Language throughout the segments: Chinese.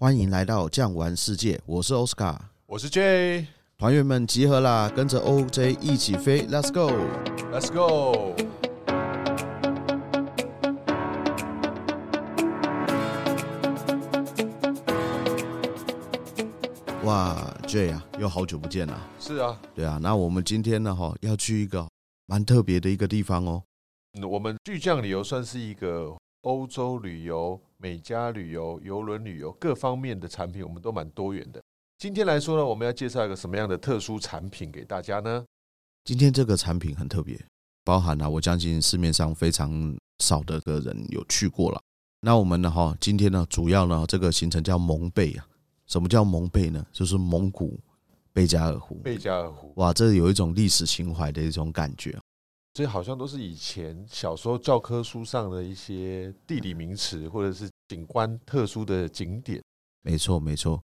欢迎来到酱玩世界，我是奥斯卡，我是 J，团员们集合啦，跟着 OJ 一起飞，Let's go，Let's go。哇，J 啊，又好久不见了。是啊，对啊，那我们今天呢，哈，要去一个蛮特别的一个地方哦。我们巨匠旅游算是一个欧洲旅游。美加旅游、邮轮旅游各方面的产品，我们都蛮多元的。今天来说呢，我们要介绍一个什么样的特殊产品给大家呢？今天这个产品很特别，包含了我相信市面上非常少的个人有去过了。那我们呢，哈，今天呢，主要呢，这个行程叫蒙贝啊。什么叫蒙贝呢？就是蒙古贝加尔湖。贝加尔湖，哇，这有一种历史情怀的一种感觉。这好像都是以前小时候教科书上的一些地理名词，或者是景观特殊的景点。没错，没错。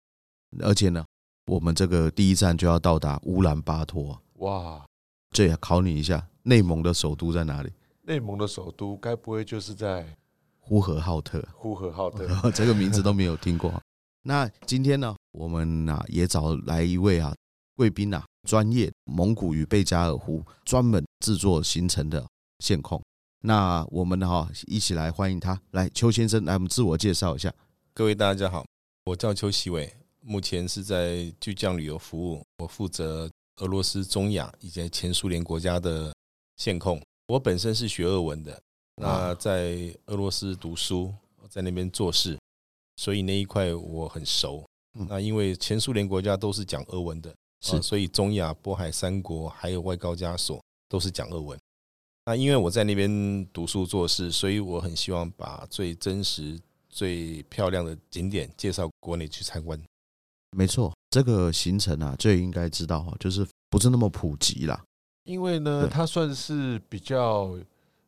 而且呢，我们这个第一站就要到达乌兰巴托。哇，这也考你一下，内蒙的首都在哪里？内蒙的首都该不会就是在呼和浩特？呼和浩特，这个名字都没有听过。那今天呢，我们啊也找来一位啊贵宾啊。专业蒙古与贝加尔湖专门制作形成的线控，那我们呢哈一起来欢迎他，来邱先生来我们自我介绍一下。各位大家好，我叫邱喜伟，目前是在巨匠旅游服务，我负责俄罗斯、中亚以及前苏联国家的线控。我本身是学俄文的，那在俄罗斯读书，在那边做事，所以那一块我很熟。那因为前苏联国家都是讲俄文的。是，所以中亚、波海三国还有外高加索都是讲俄文。那因为我在那边读书做事，所以我很希望把最真实、最漂亮的景点介绍国内去参观。没错，这个行程啊，最应该知道哈，就是不是那么普及啦。因为呢，它算是比较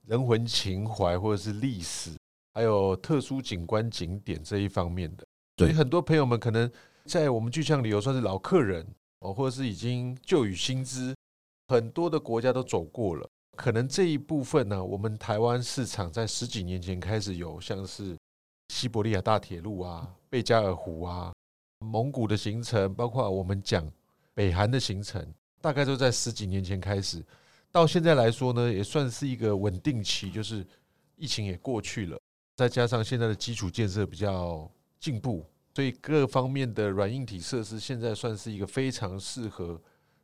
人文情怀或者是历史，还有特殊景观景点这一方面的。所以很多朋友们可能在我们巨匠旅游算是老客人。哦，或者是已经旧雨新知，很多的国家都走过了。可能这一部分呢，我们台湾市场在十几年前开始有，像是西伯利亚大铁路啊、贝加尔湖啊、蒙古的行程，包括我们讲北韩的行程，大概都在十几年前开始。到现在来说呢，也算是一个稳定期，就是疫情也过去了，再加上现在的基础建设比较进步。所以各方面的软硬体设施，现在算是一个非常适合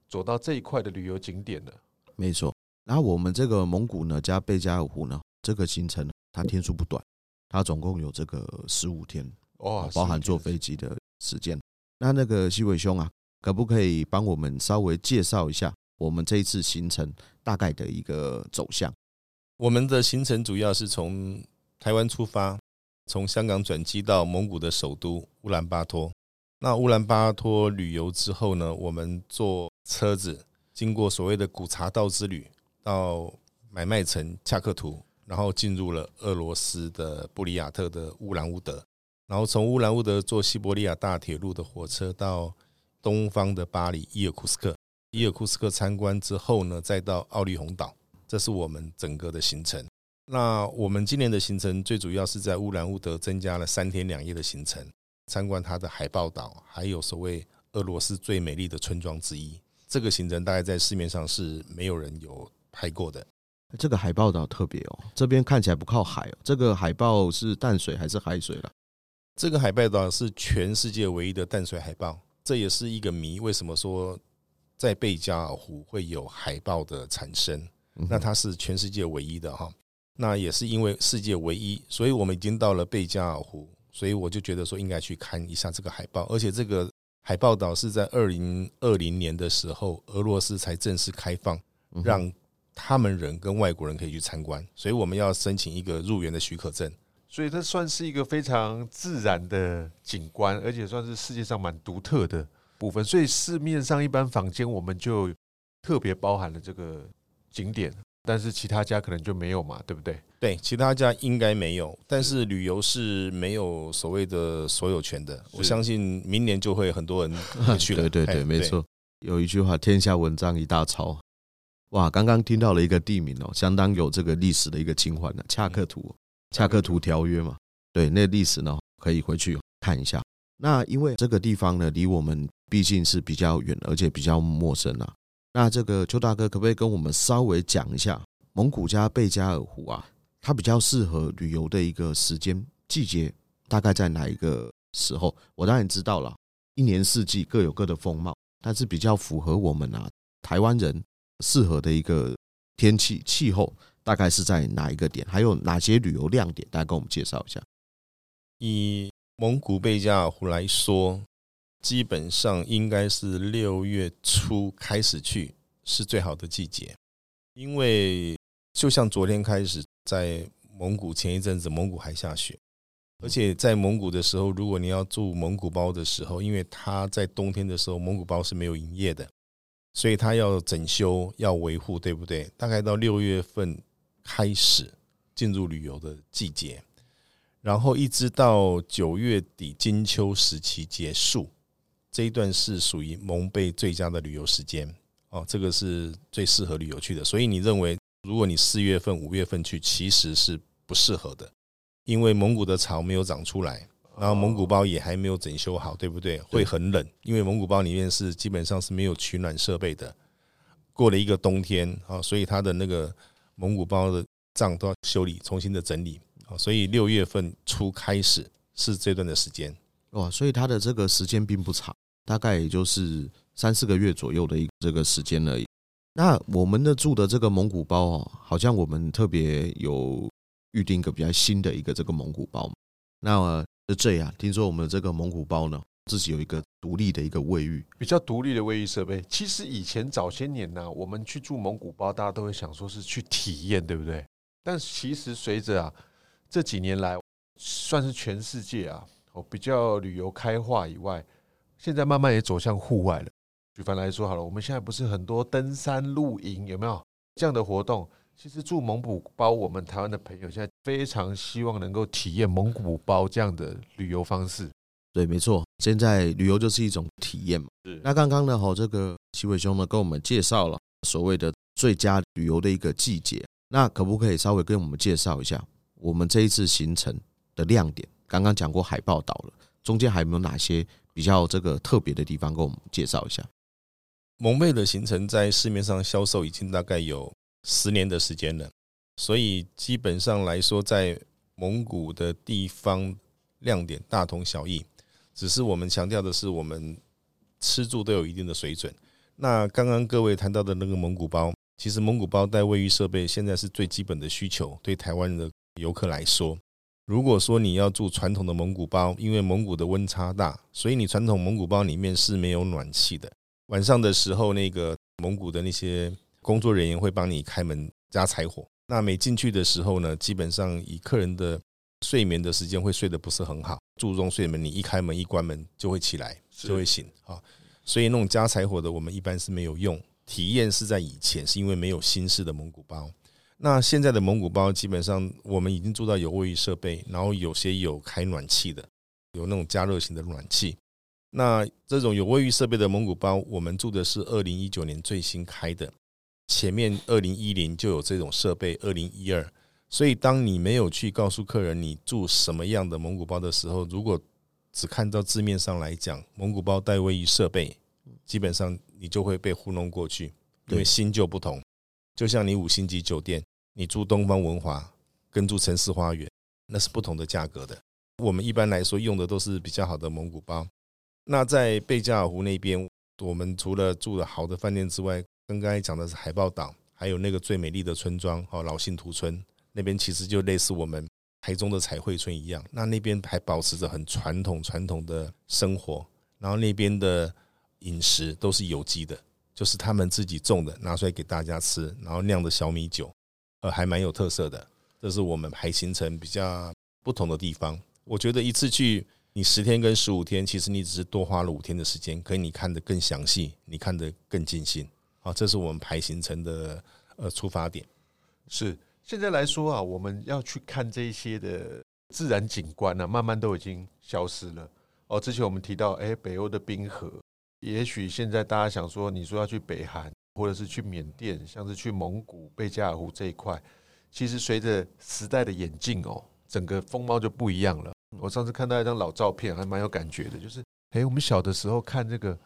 走到这一块的旅游景点的。没错，然后我们这个蒙古呢加贝加尔湖呢，这个行程它天数不短，它总共有这个十五天，哦，包含坐飞机的时间。那那个西伟兄啊，可不可以帮我们稍微介绍一下我们这一次行程大概的一个走向？我们的行程主要是从台湾出发。从香港转机到蒙古的首都乌兰巴托，那乌兰巴托旅游之后呢，我们坐车子经过所谓的古茶道之旅，到买卖城恰克图，然后进入了俄罗斯的布里亚特的乌兰乌德，然后从乌兰乌德坐西伯利亚大铁路的火车到东方的巴黎伊尔库斯克，伊尔库斯克参观之后呢，再到奥利洪岛，这是我们整个的行程。那我们今年的行程最主要是在乌兰乌德增加了三天两夜的行程，参观它的海豹岛，还有所谓俄罗斯最美丽的村庄之一。这个行程大概在市面上是没有人有拍过的。这个海豹岛特别哦，这边看起来不靠海哦。这个海豹是淡水还是海水了？这个海豹岛是全世界唯一的淡水海豹，这也是一个谜。为什么说在贝加尔湖会有海豹的产生？那它是全世界唯一的哈。那也是因为世界唯一，所以我们已经到了贝加尔湖，所以我就觉得说应该去看一下这个海报，而且这个海报岛是在二零二零年的时候，俄罗斯才正式开放，让他们人跟外国人可以去参观，所以我们要申请一个入园的许可证，所以它算是一个非常自然的景观，而且算是世界上蛮独特的部分，所以市面上一般房间我们就特别包含了这个景点。但是其他家可能就没有嘛，对不对？对，其他家应该没有。但是旅游是没有所谓的所有权的。我相信明年就会很多人去了。对对对，没错。有一句话：“天下文章一大抄。”哇，刚刚听到了一个地名哦，相当有这个历史的一个情怀呢。恰克图，恰克图条约嘛。对，那历史呢可以回去看一下。那因为这个地方呢，离我们毕竟是比较远，而且比较陌生啊。那这个邱大哥可不可以跟我们稍微讲一下蒙古加贝加尔湖啊？它比较适合旅游的一个时间季节，大概在哪一个时候？我当然知道了，一年四季各有各的风貌，但是比较符合我们啊台湾人适合的一个天气气候，大概是在哪一个点？还有哪些旅游亮点？大家跟我们介绍一下。以蒙古贝加尔湖来说，基本上应该是六月初开始去是最好的季节，因为就像昨天开始。在蒙古前一阵子，蒙古还下雪，而且在蒙古的时候，如果你要住蒙古包的时候，因为它在冬天的时候，蒙古包是没有营业的，所以它要整修、要维护，对不对？大概到六月份开始进入旅游的季节，然后一直到九月底金秋时期结束，这一段是属于蒙贝最佳的旅游时间哦，这个是最适合旅游去的。所以你认为？如果你四月份、五月份去，其实是不适合的，因为蒙古的草没有长出来，然后蒙古包也还没有整修好，对不对？会很冷，因为蒙古包里面是基本上是没有取暖设备的。过了一个冬天啊，所以它的那个蒙古包的帐都要修理、重新的整理啊，所以六月份初开始是这段的时间。哇，所以它的这个时间并不长，大概也就是三四个月左右的一个这个时间而已。那我们的住的这个蒙古包哦，好像我们特别有预定一个比较新的一个这个蒙古包。那是这样，听说我们这个蒙古包呢，自己有一个独立的一个卫浴，比较独立的卫浴设备。其实以前早些年呢，我们去住蒙古包，大家都会想说是去体验，对不对？但其实随着啊这几年来，算是全世界啊哦比较旅游开化以外，现在慢慢也走向户外了。举凡来说好了，我们现在不是很多登山露营有没有这样的活动？其实住蒙古包，我们台湾的朋友现在非常希望能够体验蒙古包这样的旅游方式。对，没错，现在旅游就是一种体验嘛。是。那刚刚呢，哈，这个齐伟兄呢，跟我们介绍了所谓的最佳旅游的一个季节。那可不可以稍微跟我们介绍一下我们这一次行程的亮点？刚刚讲过海豹岛了，中间还有没有哪些比较这个特别的地方，给我们介绍一下？蒙贝的行程在市面上销售已经大概有十年的时间了，所以基本上来说，在蒙古的地方亮点大同小异，只是我们强调的是我们吃住都有一定的水准。那刚刚各位谈到的那个蒙古包，其实蒙古包带卫浴设备现在是最基本的需求，对台湾的游客来说，如果说你要住传统的蒙古包，因为蒙古的温差大，所以你传统蒙古包里面是没有暖气的。晚上的时候，那个蒙古的那些工作人员会帮你开门加柴火。那每进去的时候呢，基本上以客人的睡眠的时间会睡得不是很好，注重睡眠，你一开门一关门就会起来，就会醒啊。所以那种加柴火的，我们一般是没有用。体验是在以前，是因为没有新式的蒙古包。那现在的蒙古包基本上我们已经做到有卫浴设备，然后有些有开暖气的，有那种加热型的暖气。那这种有卫浴设备的蒙古包，我们住的是二零一九年最新开的，前面二零一零就有这种设备，二零一二。所以当你没有去告诉客人你住什么样的蒙古包的时候，如果只看到字面上来讲，蒙古包带卫浴设备，基本上你就会被糊弄过去，因为新旧不同。就像你五星级酒店，你住东方文华跟住城市花园，那是不同的价格的。我们一般来说用的都是比较好的蒙古包。那在贝加尔湖那边，我们除了住的好的饭店之外，跟刚才讲的是海豹岛，还有那个最美丽的村庄哦，老信徒村那边其实就类似我们台中的彩绘村一样。那那边还保持着很传统传统的生活，然后那边的饮食都是有机的，就是他们自己种的，拿出来给大家吃，然后酿的小米酒，呃，还蛮有特色的。这是我们排行程比较不同的地方。我觉得一次去。你十天跟十五天，其实你只是多花了五天的时间，可以你看得更详细，你看得更尽兴。好，这是我们排行程的呃出发点。是现在来说啊，我们要去看这些的自然景观呢、慢慢都已经消失了。哦，之前我们提到，哎，北欧的冰河，也许现在大家想说，你说要去北韩，或者是去缅甸，像是去蒙古、贝加尔湖这一块，其实随着时代的演进哦，整个风貌就不一样了。我上次看到一张老照片，还蛮有感觉的，就是哎，我们小的时候看这个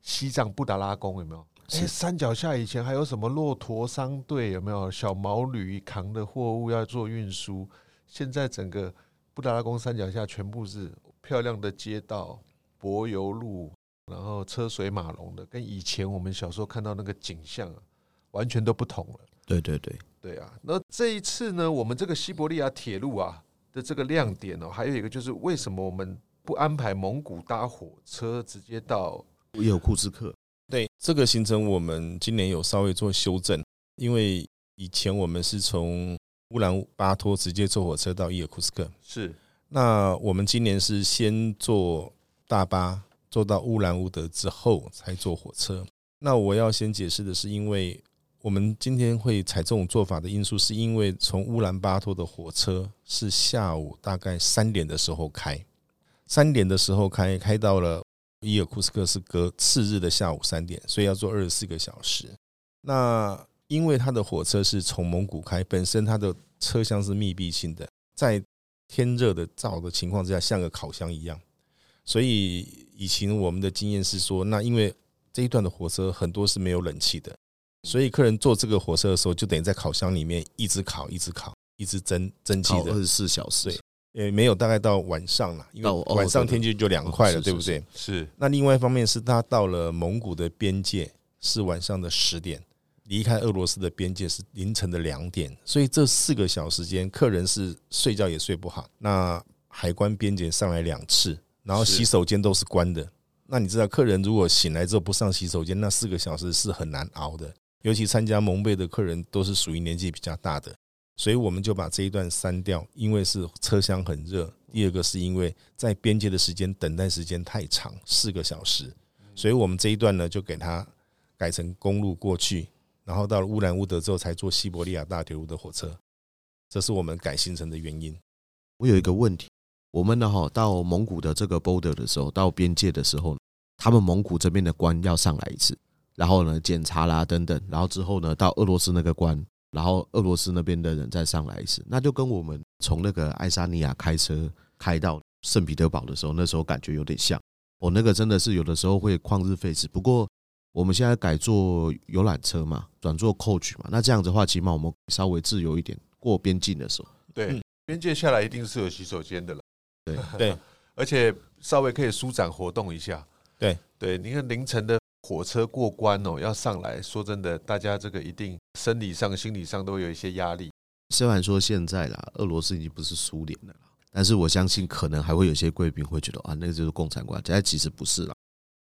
西藏布达拉宫有没有？哎，山脚下以前还有什么骆驼商队有没有？小毛驴扛的货物要做运输，现在整个布达拉宫山脚下全部是漂亮的街道、柏油路，然后车水马龙的，跟以前我们小时候看到那个景象啊，完全都不同了。对对对，对啊。那这一次呢，我们这个西伯利亚铁路啊的这个亮点哦，还有一个就是为什么我们不安排蒙古搭火车直接到伊尔库茨克？对这个行程，我们今年有稍微做修正，因为以前我们是从乌兰巴托直接坐火车到伊尔库茨克，是。那我们今年是先坐大巴坐到乌兰乌德之后才坐火车。那我要先解释的是，因为我们今天会采这种做法的因素，是因为从乌兰巴托的火车是下午大概三点的时候开，三点的时候开，开到了。伊尔库斯克是隔次日的下午三点，所以要坐二十四个小时。那因为它的火车是从蒙古开，本身它的车厢是密闭性的，在天热的燥的情况之下，像个烤箱一样。所以以前我们的经验是说，那因为这一段的火车很多是没有冷气的，所以客人坐这个火车的时候，就等于在烤箱里面一直烤，一直烤，一直蒸蒸汽的二十四小时。也没有，大概到晚上了，因为晚上天气就凉快了，对不对？是。那另外一方面是，他到了蒙古的边界是晚上的十点，离开俄罗斯的边界是凌晨的两点，所以这四个小时间，客人是睡觉也睡不好。那海关边检上来两次，然后洗手间都是关的。那你知道，客人如果醒来之后不上洗手间，那四个小时是很难熬的。尤其参加蒙贝的客人都是属于年纪比较大的。所以我们就把这一段删掉，因为是车厢很热。第二个是因为在边界的时间等待时间太长，四个小时，所以我们这一段呢就给它改成公路过去，然后到了乌兰乌德之后才坐西伯利亚大铁路的火车。这是我们改行程的原因。我有一个问题，我们呢哈到蒙古的这个 border 的时候，到边界的时候，他们蒙古这边的关要上来一次，然后呢检查啦等等，然后之后呢到俄罗斯那个关。然后俄罗斯那边的人再上来一次，那就跟我们从那个爱沙尼亚开车开到圣彼得堡的时候，那时候感觉有点像。我那个真的是有的时候会旷日费时。不过我们现在改坐游览车嘛，转坐 coach 嘛，那这样子的话，起码我们稍微自由一点。过边境的时候，对，边界下来一定是有洗手间的了。对 对，而且稍微可以舒展活动一下。对对，你看凌晨的。火车过关哦，要上来说真的，大家这个一定生理上、心理上都有一些压力。虽然说现在啦，俄罗斯已经不是苏联了，但是我相信可能还会有些贵宾会觉得啊，那个就是共产国家，其实不是啦。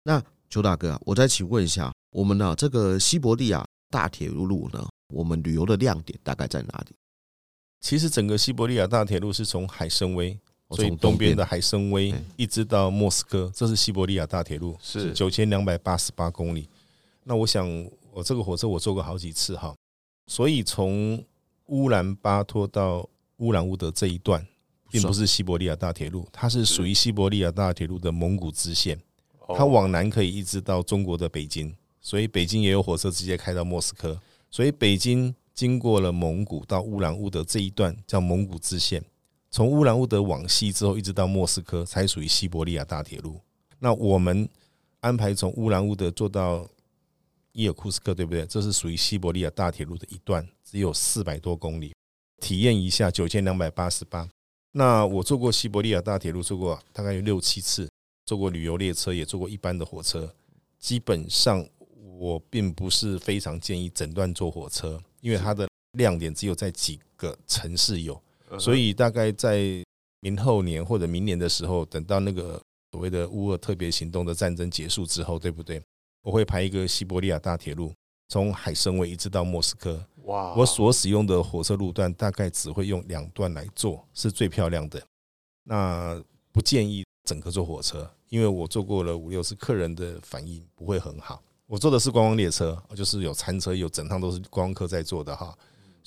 那邱大哥啊，我再请问一下，我们呢这个西伯利亚大铁路路呢，我们旅游的亮点大概在哪里？其实整个西伯利亚大铁路是从海参崴。所以东边的海参崴一直到莫斯科，这是西伯利亚大铁路，是九千两百八十八公里。那我想，我这个火车我坐过好几次哈。所以从乌兰巴托到乌兰乌德这一段，并不是西伯利亚大铁路，它是属于西伯利亚大铁路的蒙古支线。它往南可以一直到中国的北京，所以北京也有火车直接开到莫斯科。所以北京经过了蒙古到乌兰乌德这一段叫蒙古支线。从乌兰乌德往西之后，一直到莫斯科，才属于西伯利亚大铁路。那我们安排从乌兰乌德坐到伊尔库斯克，对不对？这是属于西伯利亚大铁路的一段，只有四百多公里，体验一下九千两百八十八。那我坐过西伯利亚大铁路，坐过大概有六七次，坐过旅游列车，也坐过一般的火车。基本上，我并不是非常建议整段坐火车，因为它的亮点只有在几个城市有。所以大概在明后年或者明年的时候，等到那个所谓的乌俄特别行动的战争结束之后，对不对？我会排一个西伯利亚大铁路，从海参崴一直到莫斯科。哇！我所使用的火车路段大概只会用两段来做，是最漂亮的。那不建议整个坐火车，因为我坐过了五六次，客人的反应不会很好。我坐的是观光列车，就是有餐车，有整趟都是观光客在坐的哈。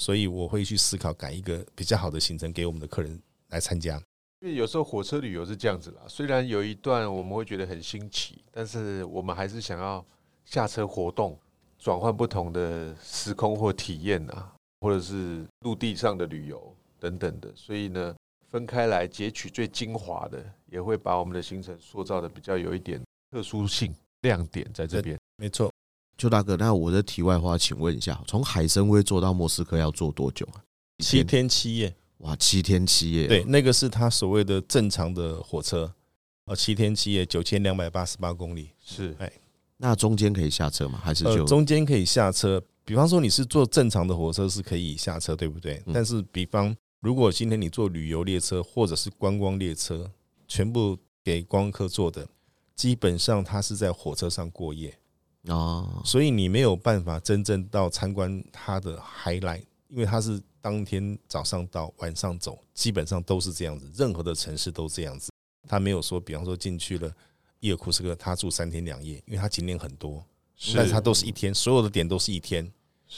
所以我会去思考改一个比较好的行程给我们的客人来参加。因为有时候火车旅游是这样子啦，虽然有一段我们会觉得很新奇，但是我们还是想要下车活动，转换不同的时空或体验啊，或者是陆地上的旅游等等的。所以呢，分开来截取最精华的，也会把我们的行程塑造的比较有一点特殊性亮点在这边。没错，邱大哥，那我的题外话，请问一下，从海参崴坐到莫斯科要坐多久啊？七天七夜。哇，七天七夜。对，那个是他所谓的正常的火车，呃，七天七夜，九千两百八十八公里。是，哎，那中间可以下车吗？还是就中间可以下车？比方说你是坐正常的火车是可以下车，对不对？但是比方如果今天你坐旅游列车或者是观光列车，全部给观光客坐的，基本上他是在火车上过夜啊，所以你没有办法真正到参观它的 highlight，因为它是当天早上到晚上走，基本上都是这样子，任何的城市都这样子，他没有说，比方说进去了伊尔库斯克，他住三天两夜，因为他景点很多。但是他都是一天，所有的点都是一天。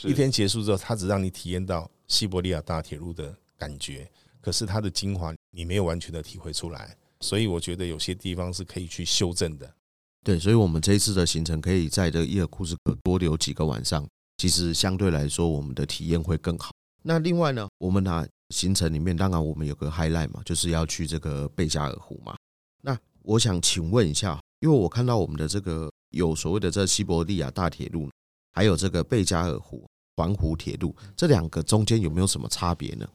一天结束之后，他只让你体验到西伯利亚大铁路的感觉，可是它的精华你没有完全的体会出来。所以我觉得有些地方是可以去修正的。对，所以我们这一次的行程可以在这个伊尔库斯克多留几个晚上，其实相对来说我们的体验会更好。那另外呢，我们拿行程里面，当然我们有个 highlight 嘛，就是要去这个贝加尔湖嘛。那我想请问一下，因为我看到我们的这个。有所谓的这西伯利亚大铁路，还有这个贝加尔湖环湖铁路，这两个中间有没有什么差别呢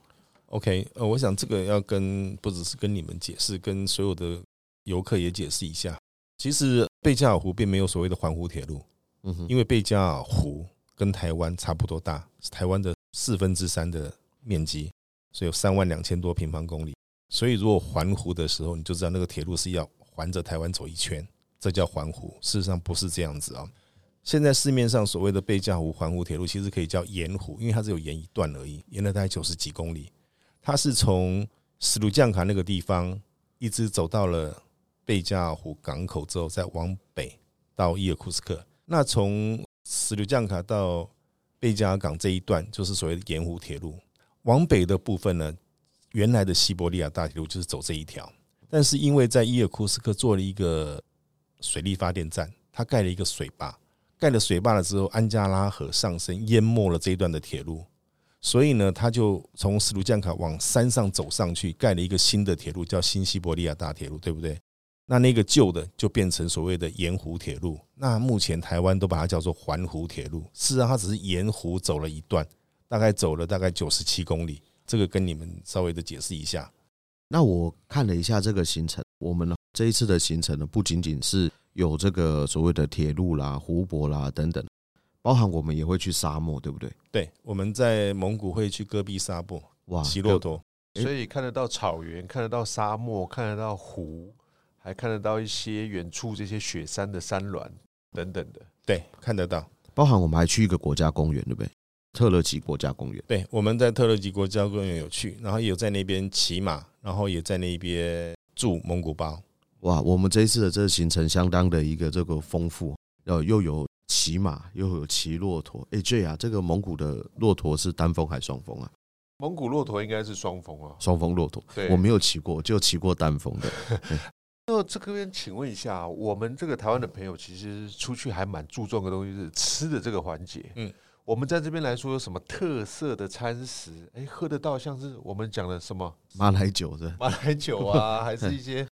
？OK，呃，我想这个要跟不只是跟你们解释，跟所有的游客也解释一下。其实贝加尔湖并没有所谓的环湖铁路，嗯哼，因为贝加尔湖跟台湾差不多大，是台湾的四分之三的面积，所以有三万两千多平方公里。所以如果环湖的时候，你就知道那个铁路是要环着台湾走一圈。这叫环湖，事实上不是这样子啊。现在市面上所谓的贝加尔湖环湖铁路，其实可以叫沿湖，因为它只有沿一段而已，沿了大概九十几公里。它是从斯鲁将卡那个地方一直走到了贝加尔湖港口之后，再往北到伊尔库斯克。那从斯鲁将卡到贝加尔港这一段，就是所谓的沿湖铁路。往北的部分呢，原来的西伯利亚大铁路就是走这一条，但是因为在伊尔库斯克做了一个水力发电站，它盖了一个水坝，盖了水坝了之后，安加拉河上升淹没了这一段的铁路，所以呢，他就从斯卢将卡往山上走上去，盖了一个新的铁路，叫新西伯利亚大铁路，对不对？那那个旧的就变成所谓的沿湖铁路。那目前台湾都把它叫做环湖铁路，事实上它只是沿湖走了一段，大概走了大概九十七公里。这个跟你们稍微的解释一下。那我看了一下这个行程，我们呢？这一次的行程呢，不仅仅是有这个所谓的铁路啦、湖泊啦等等，包含我们也会去沙漠，对不对？对，我们在蒙古会去戈壁沙漠，哇，骑骆驼，所以看得到草原，看得到沙漠，看得到湖，还看得到一些远处这些雪山的山峦等等的。对，看得到，包含我们还去一个国家公园，对不对？特勒吉国家公园。对，我们在特勒吉国家公园有去，然后也有在那边骑马，然后也在那边住蒙古包。哇，我们这一次的这个行程相当的一个这个丰富，呃，又有骑马，又有骑骆驼。哎，J 啊，这个蒙古的骆驼是单峰还是双峰啊？蒙古骆驼应该是双峰啊，双峰骆驼。对，我没有骑过，就骑过单峰的。那这边请问一下，我们这个台湾的朋友其实出去还蛮注重的东西是吃的这个环节。嗯，我们在这边来说有什么特色的餐食？哎，喝得到像是我们讲的什么马来酒的马来酒啊，还是一些。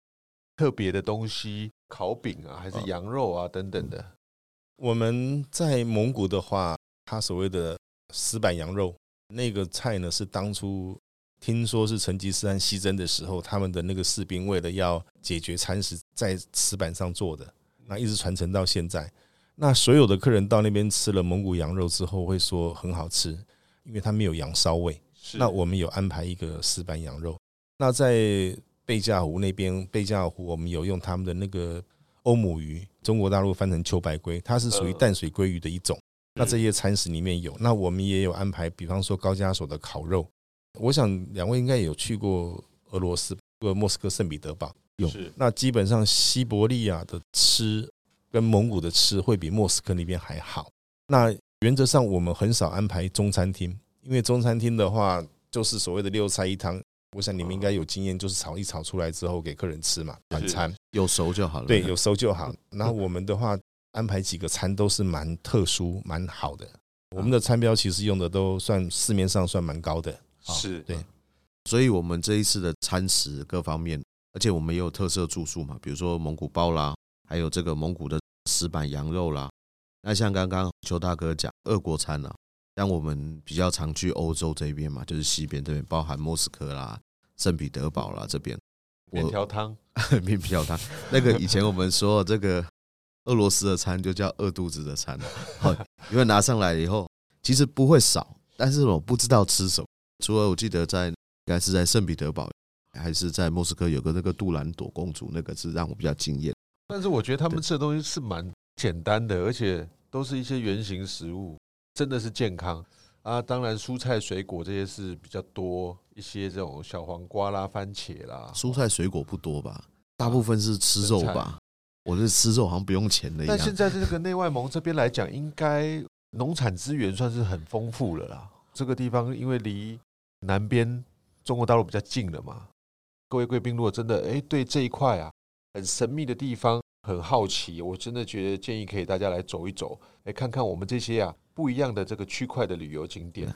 特别的东西，烤饼啊，还是羊肉啊等等的。我们在蒙古的话，它所谓的石板羊肉那个菜呢，是当初听说是成吉思汗西征的时候，他们的那个士兵为了要解决餐食，在石板上做的，那一直传承到现在。那所有的客人到那边吃了蒙古羊肉之后，会说很好吃，因为它没有羊骚味。那我们有安排一个石板羊肉。那在贝加尔湖那边，贝加尔湖我们有用他们的那个欧姆鱼，中国大陆翻成秋白鲑，它是属于淡水鲑鱼的一种。那这些餐食里面有，那我们也有安排，比方说高加索的烤肉。我想两位应该也有去过俄罗斯，过莫斯科圣彼得堡。有。那基本上西伯利亚的吃跟蒙古的吃会比莫斯科那边还好。那原则上我们很少安排中餐厅，因为中餐厅的话就是所谓的六菜一汤。我想你们应该有经验，就是炒一炒出来之后给客人吃嘛，晚餐有熟就好了。对，有熟就好。然后我们的话安排几个餐都是蛮特殊、蛮好的。我们的餐标其实用的都算市面上算蛮高的。是，对。所以我们这一次的餐食各方面，而且我们也有特色住宿嘛，比如说蒙古包啦，还有这个蒙古的石板羊肉啦。那像刚刚邱大哥讲俄国餐啦，像我们比较常去欧洲这边嘛，就是西边这边，包含莫斯科啦、圣彼得堡啦这边。面条汤，面条汤，那个以前我们说这个俄罗斯的餐就叫饿肚子的餐，好，因为拿上来以后其实不会少，但是我不知道吃什么。除了我记得在应该是在圣彼得堡还是在莫斯科有个那个杜兰朵公主，那个是让我比较惊艳。但是我觉得他们吃的东西是蛮简单的，而且都是一些圆形食物，真的是健康啊。当然，蔬菜水果这些是比较多一些，这种小黄瓜啦、番茄啦。蔬菜水果不多吧？大部分是吃肉吧？我是吃肉，好像不用钱的。但现在这个内外蒙这边来讲，应该农产资源算是很丰富了啦。这个地方因为离南边中国大陆比较近了嘛。各位贵宾，如果真的哎对这一块啊很神秘的地方。很好奇，我真的觉得建议可以大家来走一走，来看看我们这些啊不一样的这个区块的旅游景点。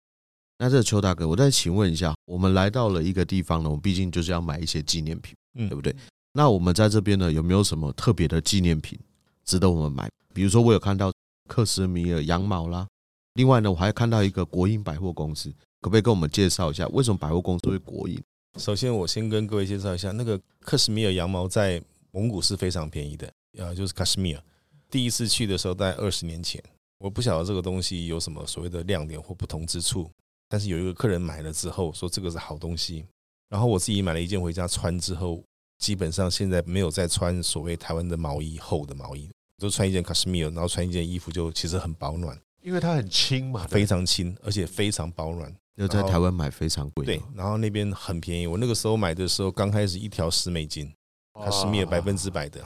那这个邱大哥，我再请问一下，我们来到了一个地方呢，我们毕竟就是要买一些纪念品，嗯，对不对？那我们在这边呢，有没有什么特别的纪念品值得我们买？比如说，我有看到克什米尔羊毛啦，另外呢，我还看到一个国营百货公司，可不可以跟我们介绍一下，为什么百货公司会国营？首先，我先跟各位介绍一下，那个克什米尔羊毛在蒙古是非常便宜的。呃，就是喀什米尔。第一次去的时候，大概二十年前，我不晓得这个东西有什么所谓的亮点或不同之处。但是有一个客人买了之后，说这个是好东西。然后我自己买了一件回家穿之后，基本上现在没有再穿所谓台湾的毛衣厚的毛衣，都穿一件克什米尔，然后穿一件衣服就其实很保暖，因为它很轻嘛，非常轻，而且非常保暖。要在台湾买非常贵，对，然后那边很便宜。我那个时候买的时候，刚开始一条十美金，卡什米尔百分之百的。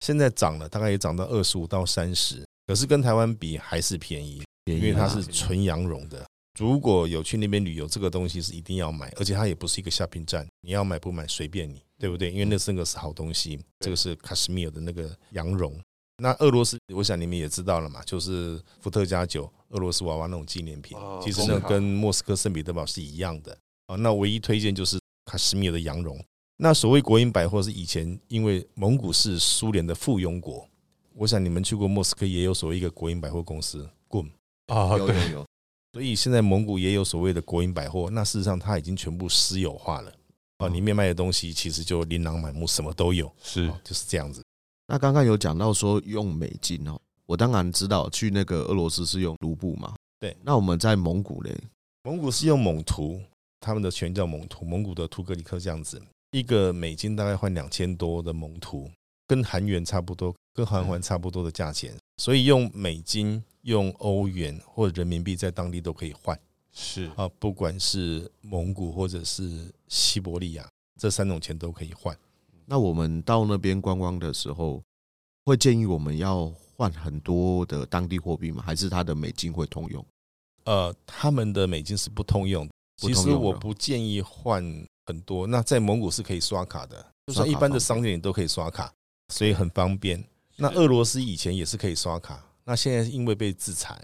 现在涨了，大概也涨到二十五到三十，可是跟台湾比还是便宜，因为它是纯羊绒的。如果有去那边旅游，这个东西是一定要买，而且它也不是一个 shopping 站，你要买不买随便你，对不对？因为那是个是好东西，这个是卡什米尔的那个羊绒。那俄罗斯，我想你们也知道了嘛，就是伏特加酒、俄罗斯娃娃那种纪念品，其实呢跟莫斯科圣彼得堡是一样的。啊。那唯一推荐就是卡什米尔的羊绒。那所谓国营百货是以前因为蒙古是苏联的附庸国，我想你们去过莫斯科也有所谓一个国营百货公司，GUM。啊，对，有，所以现在蒙古也有所谓的国营百货，那事实上它已经全部私有化了。啊，里面卖的东西其实就琳琅满目，什么都有，是。就是这样子。那刚刚有讲到说用美金哦，我当然知道去那个俄罗斯是用卢布嘛，对，那我们在蒙古嘞，蒙古是用蒙图，他们的全叫蒙图，蒙古的图格里克这样子。一个美金大概换两千多的蒙图，跟韩元差不多，跟韩元差不多的价钱，所以用美金、用欧元或者人民币在当地都可以换。是啊，不管是蒙古或者是西伯利亚，这三种钱都可以换。那我们到那边观光的时候，会建议我们要换很多的当地货币吗？还是它的美金会通用？呃，他们的美金是不通用。其实我不建议换。很多，那在蒙古是可以刷卡的，就算一般的商店也都可以刷卡，所以很方便。那俄罗斯以前也是可以刷卡，那现在因为被制裁，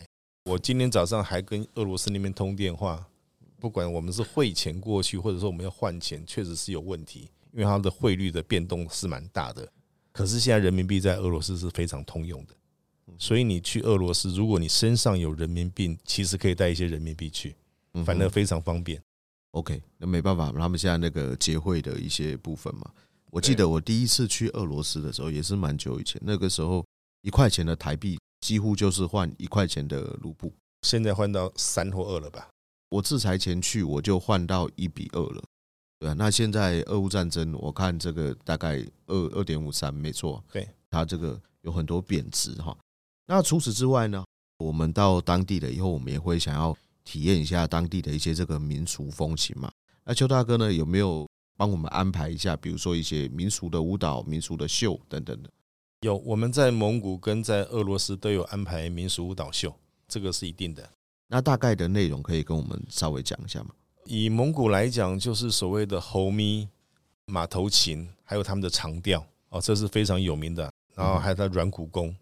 我今天早上还跟俄罗斯那边通电话，不管我们是汇钱过去，或者说我们要换钱，确实是有问题，因为它的汇率的变动是蛮大的。可是现在人民币在俄罗斯是非常通用的，所以你去俄罗斯，如果你身上有人民币，其实可以带一些人民币去，反正非常方便。OK，那没办法，他们现在那个结汇的一些部分嘛。我记得我第一次去俄罗斯的时候也是蛮久以前，那个时候一块钱的台币几乎就是换一块钱的卢布，现在换到三或二了吧？我制裁前去我就换到一比二了。对啊，那现在俄乌战争，我看这个大概二二点五三，没错。对，它这个有很多贬值哈。那除此之外呢，我们到当地了以后，我们也会想要。体验一下当地的一些这个民俗风情嘛？那邱大哥呢，有没有帮我们安排一下？比如说一些民俗的舞蹈、民俗的秀等等的？有，我们在蒙古跟在俄罗斯都有安排民俗舞蹈秀，这个是一定的。那大概的内容可以跟我们稍微讲一下吗？以蒙古来讲，就是所谓的猴咪、马头琴，还有他们的长调哦，这是非常有名的。然后还有他软骨功，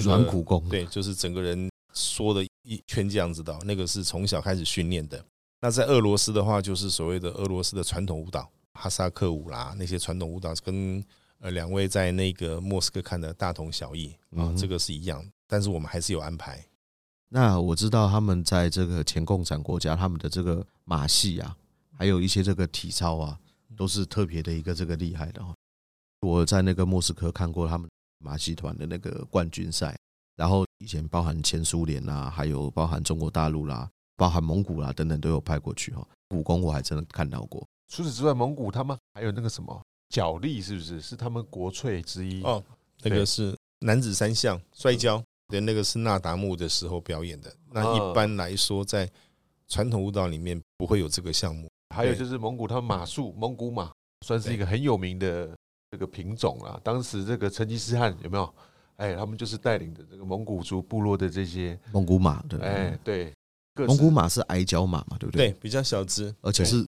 软骨功，对，就是整个人缩的。一圈这样子的，那个是从小开始训练的。那在俄罗斯的话，就是所谓的俄罗斯的传统舞蹈，哈萨克舞啦，那些传统舞蹈跟呃两位在那个莫斯科看的大同小异啊，这个是一样。但是我们还是有安排。那我知道他们在这个前共产国家，他们的这个马戏啊，还有一些这个体操啊，都是特别的一个这个厉害的。我在那个莫斯科看过他们马戏团的那个冠军赛，然后以前包含前苏联啊，还有包含中国大陆啦。包含蒙古啦等等都有派过去哈，武功我还真的看到过。除此之外，蒙古他们还有那个什么角力，是不是？是他们国粹之一哦。那个是男子三项摔跤，对，那个是那达慕的时候表演的。那一般来说，在传统舞蹈里面不会有这个项目。还有就是蒙古他们马术，蒙古马算是一个很有名的这个品种啊。当时这个成吉思汗有没有？哎，他们就是带领的这个蒙古族部落的这些蒙古马，对，哎，对。蒙古马是矮脚马嘛，对不对？对，比较小只，而且是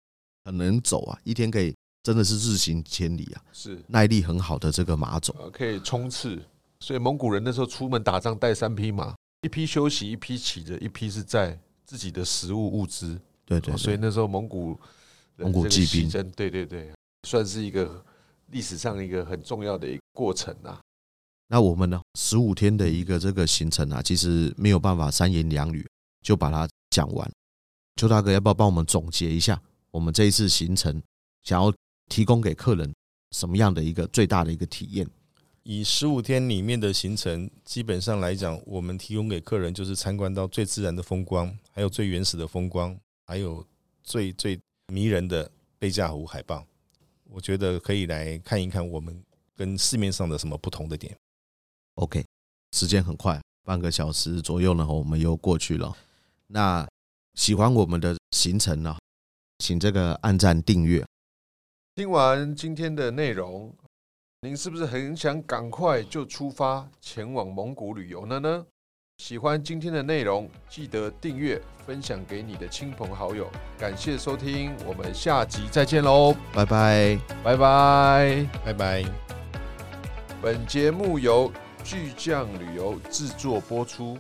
很能走啊，一天可以真的是日行千里啊，是耐力很好的这个马种，可以冲刺。所以蒙古人那时候出门打仗带三匹马，一匹休息，一匹骑着，一匹是在自己的食物物资。对对，所以那时候蒙古蒙古骑兵，对对对，算是一个历史上一个很重要的一个过程啊。那我们呢，十五天的一个这个行程啊，其实没有办法三言两语。就把它讲完，邱大哥要不要帮我们总结一下我们这一次行程想要提供给客人什么样的一个最大的一个体验？以十五天里面的行程，基本上来讲，我们提供给客人就是参观到最自然的风光，还有最原始的风光，还有最最迷人的贝加尔湖海豹。我觉得可以来看一看我们跟市面上的什么不同的点。OK，时间很快，半个小时左右呢，我们又过去了。那喜欢我们的行程呢，请这个按赞订阅。听完今天的内容，您是不是很想赶快就出发前往蒙古旅游了呢？喜欢今天的内容，记得订阅、分享给你的亲朋好友。感谢收听，我们下集再见喽！拜拜，拜拜，拜拜。本节目由巨匠旅游制作播出。